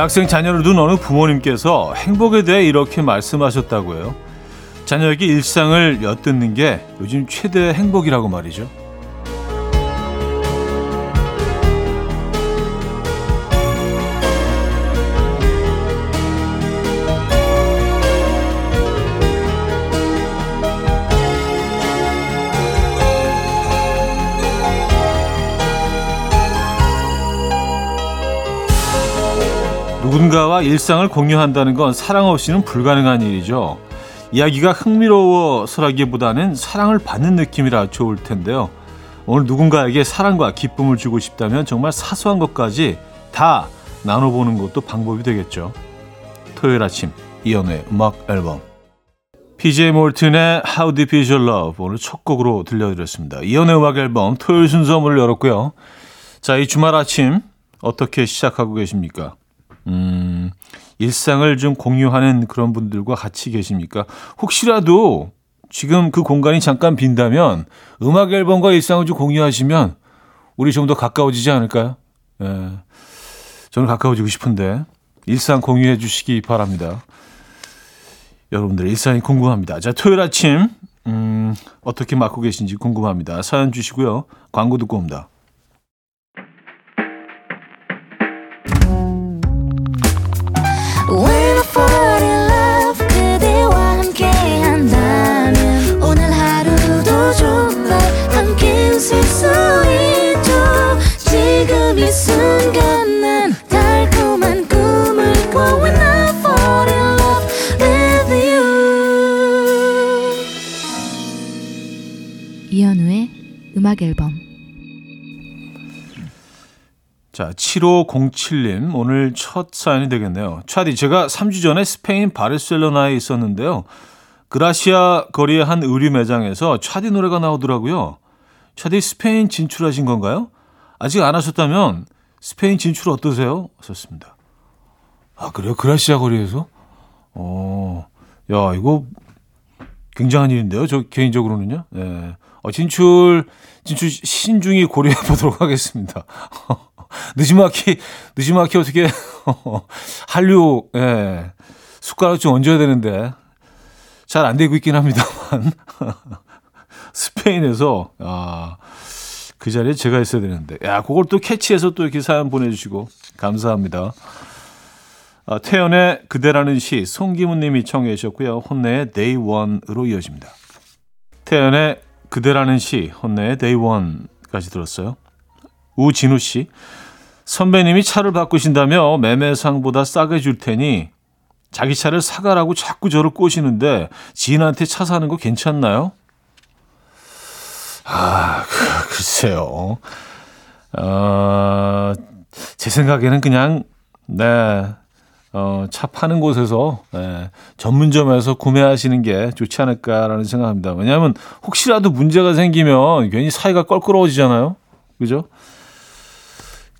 대학생 자녀를 둔 어느 부모님께서 행복에 대해 이렇게 말씀하셨다고 해요. 자녀에게 일상을 엿듣는 게 요즘 최대의 행복이라고 말이죠. 누군가와 일상을 공유한다는 건 사랑 없이는 불가능한 일이죠. 이야기가 흥미로워서라기보다는 사랑을 받는 느낌이라 좋을 텐데요. 오늘 누군가에게 사랑과 기쁨을 주고 싶다면 정말 사소한 것까지 다 나눠보는 것도 방법이 되겠죠. 토요일 아침 이연우의 음악 앨범 PJ 몰튼의 How Deep Is Your Love 오늘 첫 곡으로 들려드렸습니다. 이연우의 음악 앨범 토요일 순서 문을 열었고요. 자, 이 주말 아침 어떻게 시작하고 계십니까? 음, 일상을 좀 공유하는 그런 분들과 같이 계십니까? 혹시라도 지금 그 공간이 잠깐 빈다면 음악 앨범과 일상을 좀 공유하시면 우리 좀 더 가까워지지 않을까요? 예. 저는 가까워지고 싶은데 일상 공유해 주시기 바랍니다. 여러분들의 일상이 궁금합니다. 자, 토요일 아침 음, 어떻게 맞고 계신지 궁금합니다. 사연 주시고요. 광고 듣고 옵니다. 7507님, 오늘 첫 사연이 되겠네요. 차디, 제가 3주 전에 스페인 바르셀로나에 있었는데요. 그라시아 거리의 한 의류 매장에서 차디 노래가 나오더라고요. 차디 스페인 진출하신 건가요? 아직 안 하셨다면 스페인 진출 어떠세요? 썼습니다. 아, 그래요? 그라시아 거리에서? 어, 야, 이거 굉장한 일인데요. 저 개인적으로는요. 예. 어, 진출, 진출 신중히 고려해 보도록 하겠습니다. 늦지막히, 늦지막히 어떻게, 한류, 예. 숟가락 좀 얹어야 되는데, 잘 안 되고 있긴 합니다만. 스페인에서, 아, 그 자리에 제가 있어야 되는데. 야, 그걸 또 캐치해서 또 이렇게 사연 보내주시고, 감사합니다. 아, 태연의 그대라는 시, 송기문 님이 청해 주셨고요. 혼내의 Day One으로 이어집니다. 태연의 그대라는 시, 혼내의 Day One까지 들었어요. 우진우 씨, 선배님이 차를 바꾸신다며 매매상보다 싸게 줄 테니 자기 차를 사가라고 자꾸 저를 꼬시는데 지인한테 차 사는 거 괜찮나요? 아, 그, 글쎄요. 어, 제 생각에는 그냥, 네, 어, 차 파는 곳에서 예, 전문점에서 구매하시는 게 좋지 않을까라는 생각합니다. 왜냐하면 혹시라도 문제가 생기면 괜히 사이가 껄끄러워지잖아요. 그죠?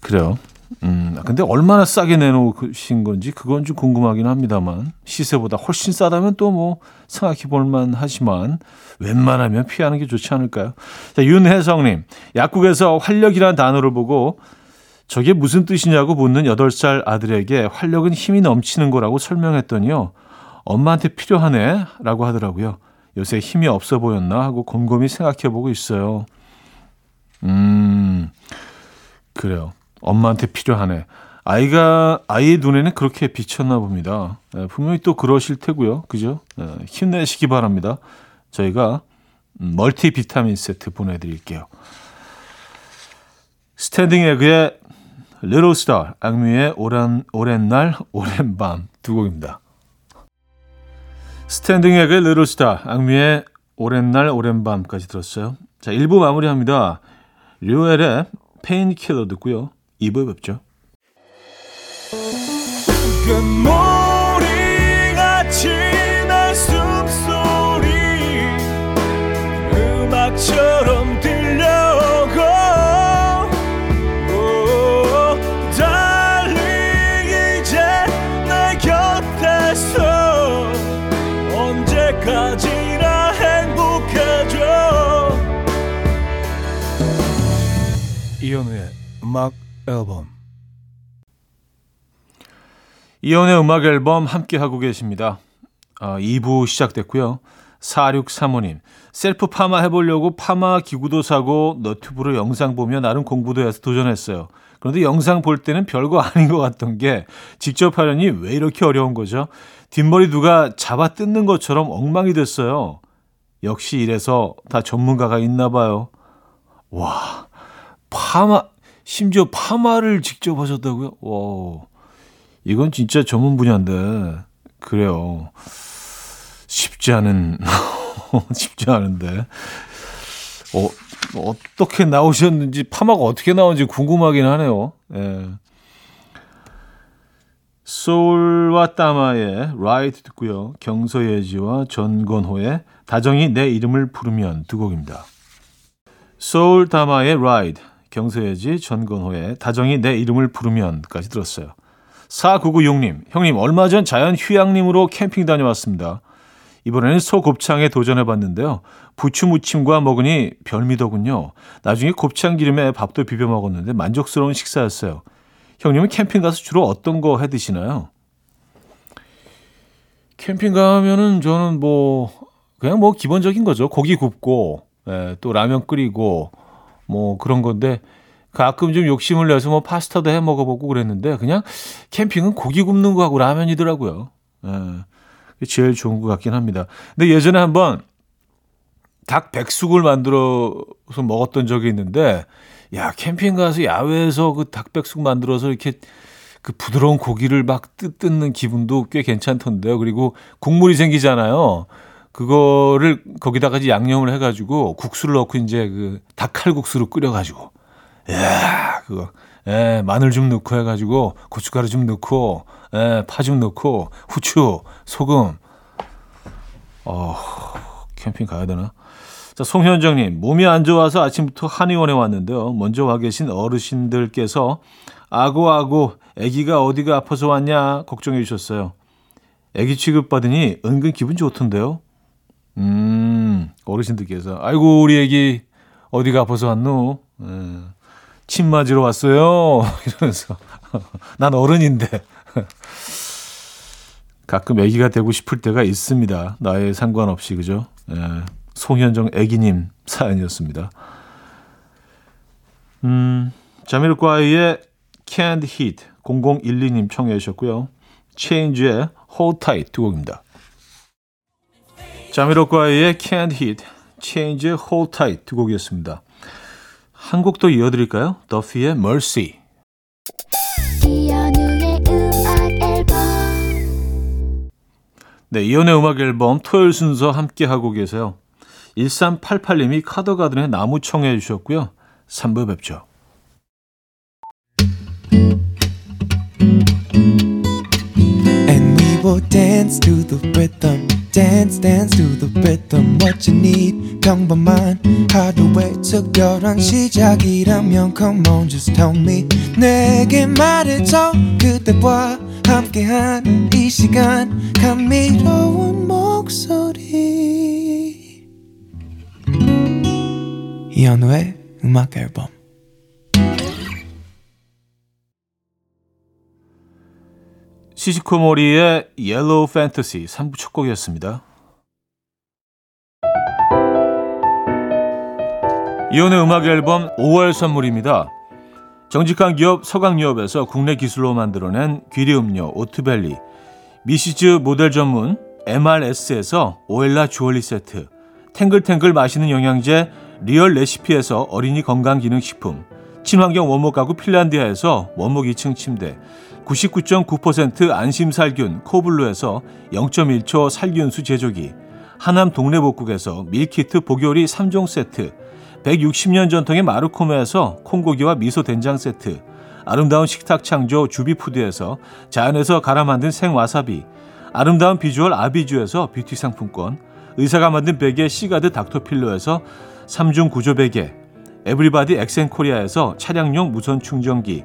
그래요. 음, 근데 얼마나 싸게 내놓으신 건지 그건 좀 궁금하긴 합니다만 시세보다 훨씬 싸다면 또 뭐 생각해 볼만 하지만 웬만하면 피하는 게 좋지 않을까요? 자, 윤혜성님, 약국에서 활력이라는 단어를 보고 저게 무슨 뜻이냐고 묻는 8살 아들에게 활력은 힘이 넘치는 거라고 설명했더니요. 엄마한테 필요하네 라고 하더라고요. 요새 힘이 없어 보였나 하고 곰곰이 생각해 보고 있어요. 음, 그래요. 엄마한테 필요하네. 아이가, 아이의 눈에는 그렇게 비쳤나 봅니다. 네, 분명히 또 그러실 테고요. 그죠? 네, 힘내시기 바랍니다. 저희가 멀티 비타민 세트 보내드릴게요. 스탠딩 에그의 Little Star, 악뮤의 오랜, 오랜 날, 오랜 밤 두 곡입니다. 스탠딩 에그의 Little Star, 악뮤의 오랜 날, 오랜 밤까지 들었어요. 자, 1부 마무리합니다. Ruel의 Painkiller 듣고요. 2부에 뵙죠. 금모리같이 날 숨소리 음악처럼 이현우의 음악 앨범 이연의 음악 앨범 함께 하고 계십니다. 아, 2부 시작됐고요. 4635님, 셀프 파마 해보려고 파마 기구도 사고 너튜브로 영상 보며 나름 공부도 해서 도전했어요. 그런데 영상 볼 때는 별거 아닌 것 같던 게 직접 하려니 왜 이렇게 어려운 거죠? 뒷머리 누가 잡아 뜯는 것처럼 엉망이 됐어요. 역시 이래서 다 전문가가 있나 봐요. 와, 파마, 심지어 파마를 직접 하셨다고요? 와, 이건 진짜 전문 분야인데. 그래요. 쉽지 않은, 쉽지 않은데. 어, 어떻게 나오셨는지, 파마가 어떻게 나오는지 궁금하긴 하네요. 예. 소울와 따마의 Light 듣고요. 경서예지와 전건호의 다정히 내 이름을 부르면 두 곡입니다. 소울 다마의 라이드, 경서예지, 전건호의 다정이 내 이름을 부르면까지 들었어요. 4996님, 형님 얼마 전 자연 휴양림으로 캠핑 다녀왔습니다. 이번에는 소 곱창에 도전해 봤는데요. 부추 무침과 먹으니 별미더군요. 나중에 곱창 기름에 밥도 비벼 먹었는데 만족스러운 식사였어요. 형님은 캠핑 가서 주로 어떤 거 해 드시나요? 캠핑 가면은 저는 뭐 그냥 뭐 기본적인 거죠. 고기 굽고 예, 또 라면 끓이고 뭐 그런 건데 가끔 좀 욕심을 내서 뭐 파스타도 해 먹어보고 그랬는데 그냥 캠핑은 고기 굽는 거하고 라면이더라고요. 예, 제일 좋은 것 같긴 합니다. 근데 예전에 한번 닭 백숙을 만들어서 먹었던 적이 있는데 야 캠핑 가서 야외에서 그 닭 백숙 만들어서 이렇게 그 부드러운 고기를 막 뜯는 기분도 꽤 괜찮던데요. 그리고 국물이 생기잖아요. 그거를 거기다가 양념을 해가지고 국수를 넣고 이제 그 닭칼국수로 끓여가지고 야 그거 예, 마늘 좀 넣고 해가지고 고춧가루 좀 넣고 예, 파 좀 넣고 후추 소금 어 캠핑 가야 되나? 자 송현정님 몸이 안 좋아서 아침부터 한의원에 왔는데요. 먼저 와 계신 어르신들께서 아고 아고 아기가 어디가 아파서 왔냐 걱정해 주셨어요. 아기 취급받으니 은근 기분 좋던데요. 음, 어르신들께서 아이고 우리 애기 어디가 아파서 왔노? 에, 예, 침 맞으러 왔어요. 이러면서 난 어른인데 가끔 애기가 되고 싶을 때가 있습니다. 나에 상관없이 그죠? 에, 예, 송현정 애기님 사연이었습니다. 음, 자미로과의 Can't Hit 0012님 청해 주셨고요. Change의 Hold Tight 두 곡입니다. 자미로과의 Can't Hit, Change의 Hold Tight 두 곡이었습니다. 한 곡 더 이어드릴까요? 더피의 Mercy. 네, 이연의 음악 앨범 토요일 순서 함께 하고 계세요. 1388님이 카더가든의 나무 청해 주셨고요. 3부 뵙죠. And we will dance to the rhythm dance dance to the rhythm what you need 평범한 하루의 특별한 시작이라면 come on just tell me 내게 말해줘 그대와 함께한 이 시간 감미로운 목소리 이현우의 음악 앨범 시시코모리의 Yellow Fantasy 3부 첫 곡이었습니다. 이현우의 음악 앨범 5월 선물입니다. 정직한 기업 서강유업에서 국내 기술로 만들어낸 귀리 음료 오트벨리 미시즈 모델 전문 MRS에서 오엘라 주얼리 세트 탱글탱글 맛있는 영양제 리얼 레시피에서 어린이 건강기능식품 친환경 원목 가구 핀란디아에서 원목 2층 침대 99.9% 안심살균 코블로에서 0.1초 살균수 제조기 하남 동네복국에서 밀키트 보요리 3종 세트 160년 전통의 마르코메에서 콩고기와 미소 된장 세트 아름다운 식탁 창조 주비푸드에서 자연에서 갈아 만든 생와사비 아름다운 비주얼 아비주에서 뷰티 상품권 의사가 만든 베개 시가드 닥터필로에서 3중 구조 베개 에브리바디 엑센코리아에서 차량용 무선 충전기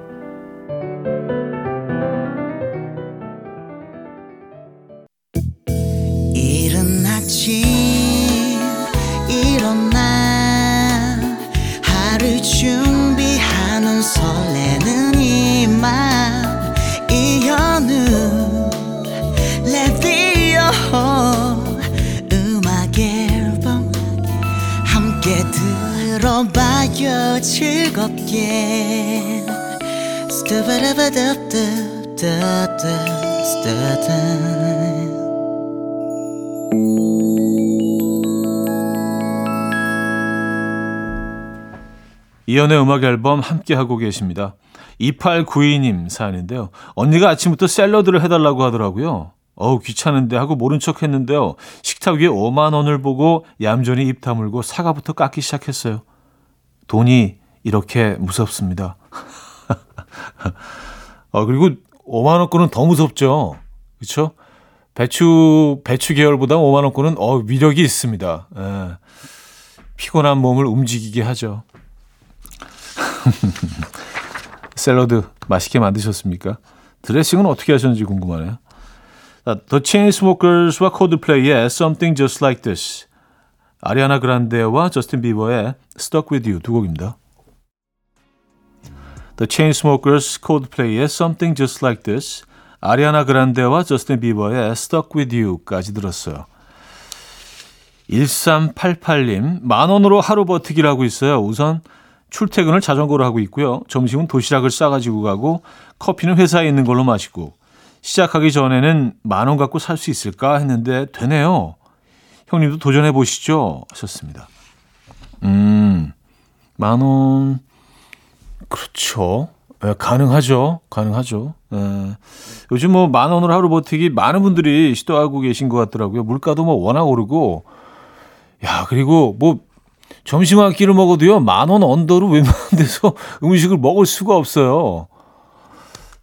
이연의 음악 앨범 함께 하고 계십니다. 2892님 사연인데요. 언니가 아침부터 샐러드를 해달라고 하더라고요. 어우 귀찮은데 하고 모른 척 했는데요. 식탁 위에 5만 원을 보고 얌전히 입 다물고 사과부터 깎기 시작했어요. 돈이 이렇게 무섭습니다. 어, 그리고 5만 원권은 더 무섭죠. 그렇죠? 배추 배추 계열보다 5만 원권은 어 위력이 있습니다. 예. 피곤한 몸을 움직이게 하죠. 샐러드 맛있게 만드셨습니까? 드레싱은 어떻게 하셨는지 궁금하네요. The Chainsmokers와 코드플레이의 Something Just Like This 아리아나 그란데와 저스틴 비버의 Stuck With You 두 곡입니다. The Chainsmokers, Coldplay의 Something Just Like This, 아리아나 그란데와 저스틴 비버의 Stuck With You까지 들었어요. 1388님, 만 원으로 하루 버티기라고 있어요. 우선 출퇴근을 자전거로 하고 있고요. 점심은 도시락을 싸가지고 가고 커피는 회사에 있는 걸로 마시고 시작하기 전에는 만 원 갖고 살 수 있을까 했는데 되네요. 형님도 도전해 보시죠. 하셨습니다. 음, 만 원, 그렇죠. 네, 가능하죠. 가능하죠. 네. 요즘 뭐 만 원으로 하루 버티기 많은 분들이 시도하고 계신 것 같더라고요. 물가도 뭐 워낙 오르고, 야, 그리고 뭐 점심 한 끼를 먹어도요, 만 원 언더로 웬만한 데서 음식을 먹을 수가 없어요.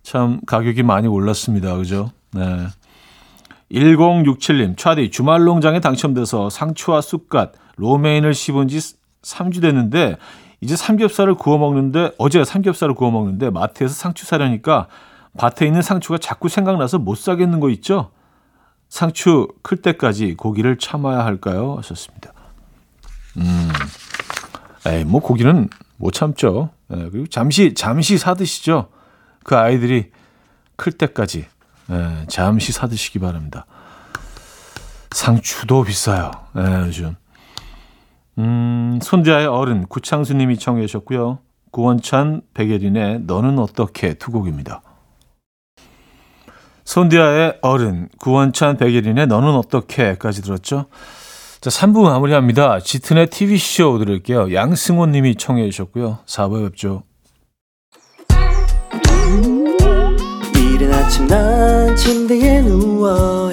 참 가격이 많이 올랐습니다. 그죠? 네. 1067님, 차디 주말 농장에 당첨돼서 상추와 쑥갓, 로메인을 씹은 지 3주 됐는데 이제 삼겹살을 구워 먹는데 어제 삼겹살을 구워 먹는데 마트에서 상추 사려니까 밭에 있는 상추가 자꾸 생각나서 못 사겠는 거 있죠? 상추 클 때까지 고기를 참아야 할까요? 하셨습니다. 음, 에이, 뭐 고기는 못 참죠. 예, 그리고 잠시 잠시 사 드시죠. 그 아이들이 클 때까지. 예, 잠시 사 드시기 바랍니다. 상추도 비싸요. 예, 요즘. 음, 손자의 어른 구창수 님이 청해 주셨고요. 구원찬 백예린의 너는 어떻게 두 곡입니다. 손디아의 어른, 구원찬 백예린의 너는 어떻게까지 들었죠. 자, 3부 마무리합니다. 짙은의 TV쇼 들을게요. 양승호 님이 청해 주셨고요. 4부에 뵙죠. 이른 아침 난 침대에 누워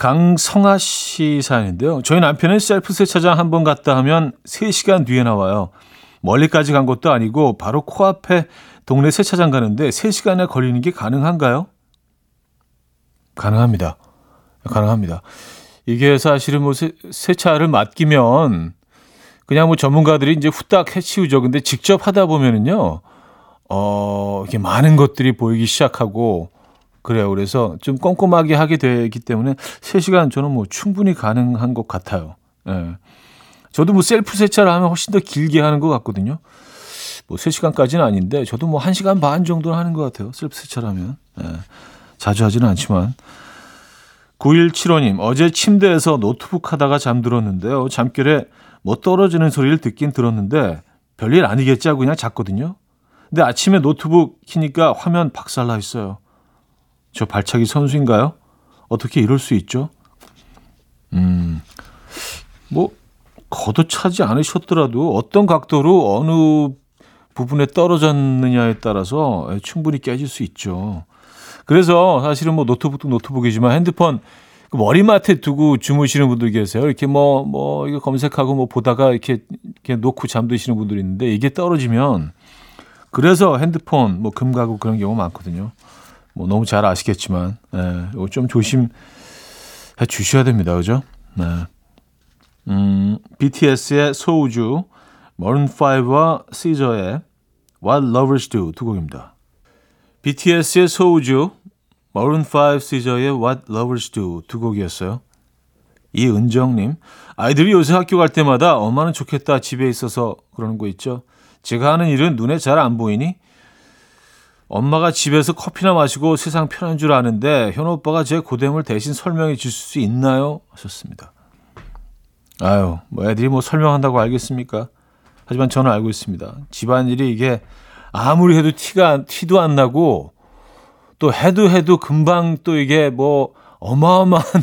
강성아 씨 사연인데요. 저희 남편은 셀프 세차장 한 번 갔다 하면 3시간 뒤에 나와요. 멀리까지 간 것도 아니고 바로 코앞에 동네 세차장 가는데 3시간에 걸리는 게 가능한가요? 가능합니다. 가능합니다. 이게 사실은 뭐 세, 세차를 맡기면 그냥 뭐 전문가들이 이제 후딱 해치우죠. 근데 직접 하다 보면은요, 어, 이게 많은 것들이 보이기 시작하고 그래요. 그래서 좀 꼼꼼하게 하게 되기 때문에 3시간 저는 뭐 충분히 가능한 것 같아요. 예. 저도 뭐 셀프 세차를 하면 훨씬 더 길게 하는 것 같거든요. 뭐 3시간까지는 아닌데 저도 뭐 1시간 반 정도는 하는 것 같아요. 셀프 세차를 하면. 예. 자주 하지는 않지만. 9175님, 어제 침대에서 노트북 하다가 잠들었는데요. 잠결에 뭐 떨어지는 소리를 듣긴 들었는데 별일 아니겠지 하고 그냥 잤거든요. 근데 아침에 노트북 키니까 화면 박살나 있어요. 저 발차기 선수인가요? 어떻게 이럴 수 있죠? 음, 뭐, 걷어차지 않으셨더라도 어떤 각도로 어느 부분에 떨어졌느냐에 따라서 충분히 깨질 수 있죠. 그래서 사실은 뭐 노트북도 노트북이지만 핸드폰 그 머리맡에 두고 주무시는 분들 계세요. 이렇게 뭐, 뭐, 이거 검색하고 뭐 보다가 이렇게, 이렇게 놓고 잠드시는 분들이 있는데 이게 떨어지면 그래서 핸드폰 뭐 금 가고 그런 경우 많거든요. 뭐 너무 잘 아시겠지만, 예, 좀 조심해 주셔야 됩니다. 그죠? 네. 음, BTS의 소우주, 머른5와 시저의 What Lovers Do 두 곡입니다. BTS의 소우주, 머른5 시저의 What Lovers Do 두 곡이었어요. 이은정님, 아이들이 요새 학교 갈 때마다 엄마는 좋겠다 집에 있어서 그러는 거 있죠. 제가 하는 일은 눈에 잘 안 보이니 엄마가 집에서 커피나 마시고 세상 편한 줄 아는데 현우 오빠가 제 고됨을 대신 설명해 주실 수 있나요? 하셨습니다. 아유, 뭐 애들이 뭐 설명한다고 알겠습니까? 하지만 저는 알고 있습니다. 집안일이 이게 아무리 해도 티가 티도 안 나고 또 해도 해도 금방 또 이게 뭐 어마어마한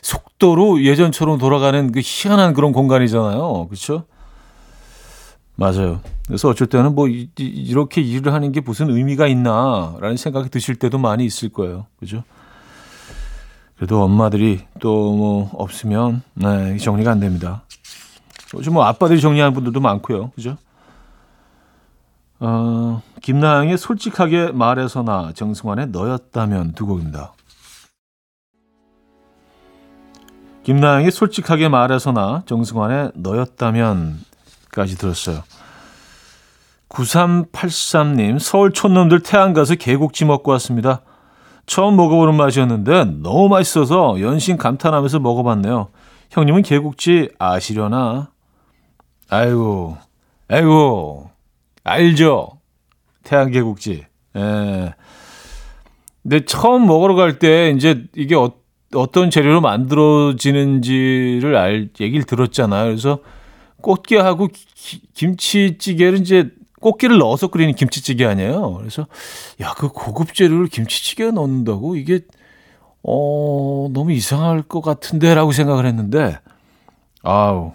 속도로 예전처럼 돌아가는 그 희한한 그런 공간이잖아요. 그렇죠? 맞아요. 그래서 어쩔 때는 뭐 이, 렇게 일을 하는 게 무슨 의미가 있나라는 생각이 드실 때도 많이 있을 거예요. 그죠? 그래도 엄마들이 또 뭐 없으면 네, 정리가 안 됩니다. 요즘 뭐 아빠들이 정리하는 분들도 많고요. 그죠? 어, 김나영의 솔직하게 말해서나 정승환의 너였다면 두 곡입니다. 김나영의 솔직하게 말해서나 정승환의 너였다면 까지 들었어요. 9383님, 서울 촌놈들 태안 가서 개국지 먹고 왔습니다. 처음 먹어보는 맛이었는데 너무 맛있어서 연신 감탄하면서 먹어봤네요. 형님은 개국지 아시려나? 아이고, 아이고, 알죠? 태안 개국지. 예. 근데 처음 먹으러 갈 때 이제 이게 어, 어떤 재료로 만들어지는지를 알, 얘기를 들었잖아요. 그래서 꽃게하고 기, 김치찌개를 이제 꽃게를 넣어서 끓이는 김치찌개 아니에요. 그래서 야, 그 고급 재료를 김치찌개에 넣는다고 이게 어, 너무 이상할 것 같은데라고 생각을 했는데 아우.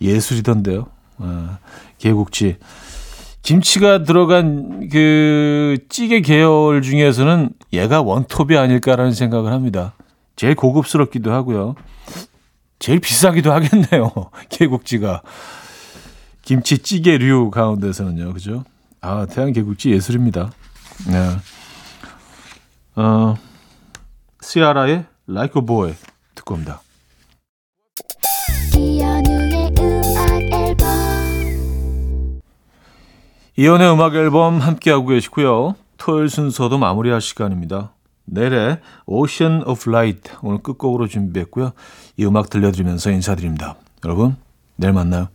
예술이던데요. 아, 개국지. 김치가 들어간 그 찌개 계열 중에서는 얘가 원톱이 아닐까라는 생각을 합니다. 제일 고급스럽기도 하고요. 제일 비싸기도 하겠네요. 개국지가. 김치찌개류 가운데서는요. 그죠? 아, 태양 개국지 예술입니다. 네. 어, 시아라의 Like a Boy 듣고 옵니다. 이연의 음악 앨범 함께하고 계시고요. 토요일 순서도 마무리할 시간입니다. 내래 Ocean of Light 오늘 끝곡으로 준비했고요. 이 음악 들려드리면서 인사드립니다. 여러분 내일 만나요.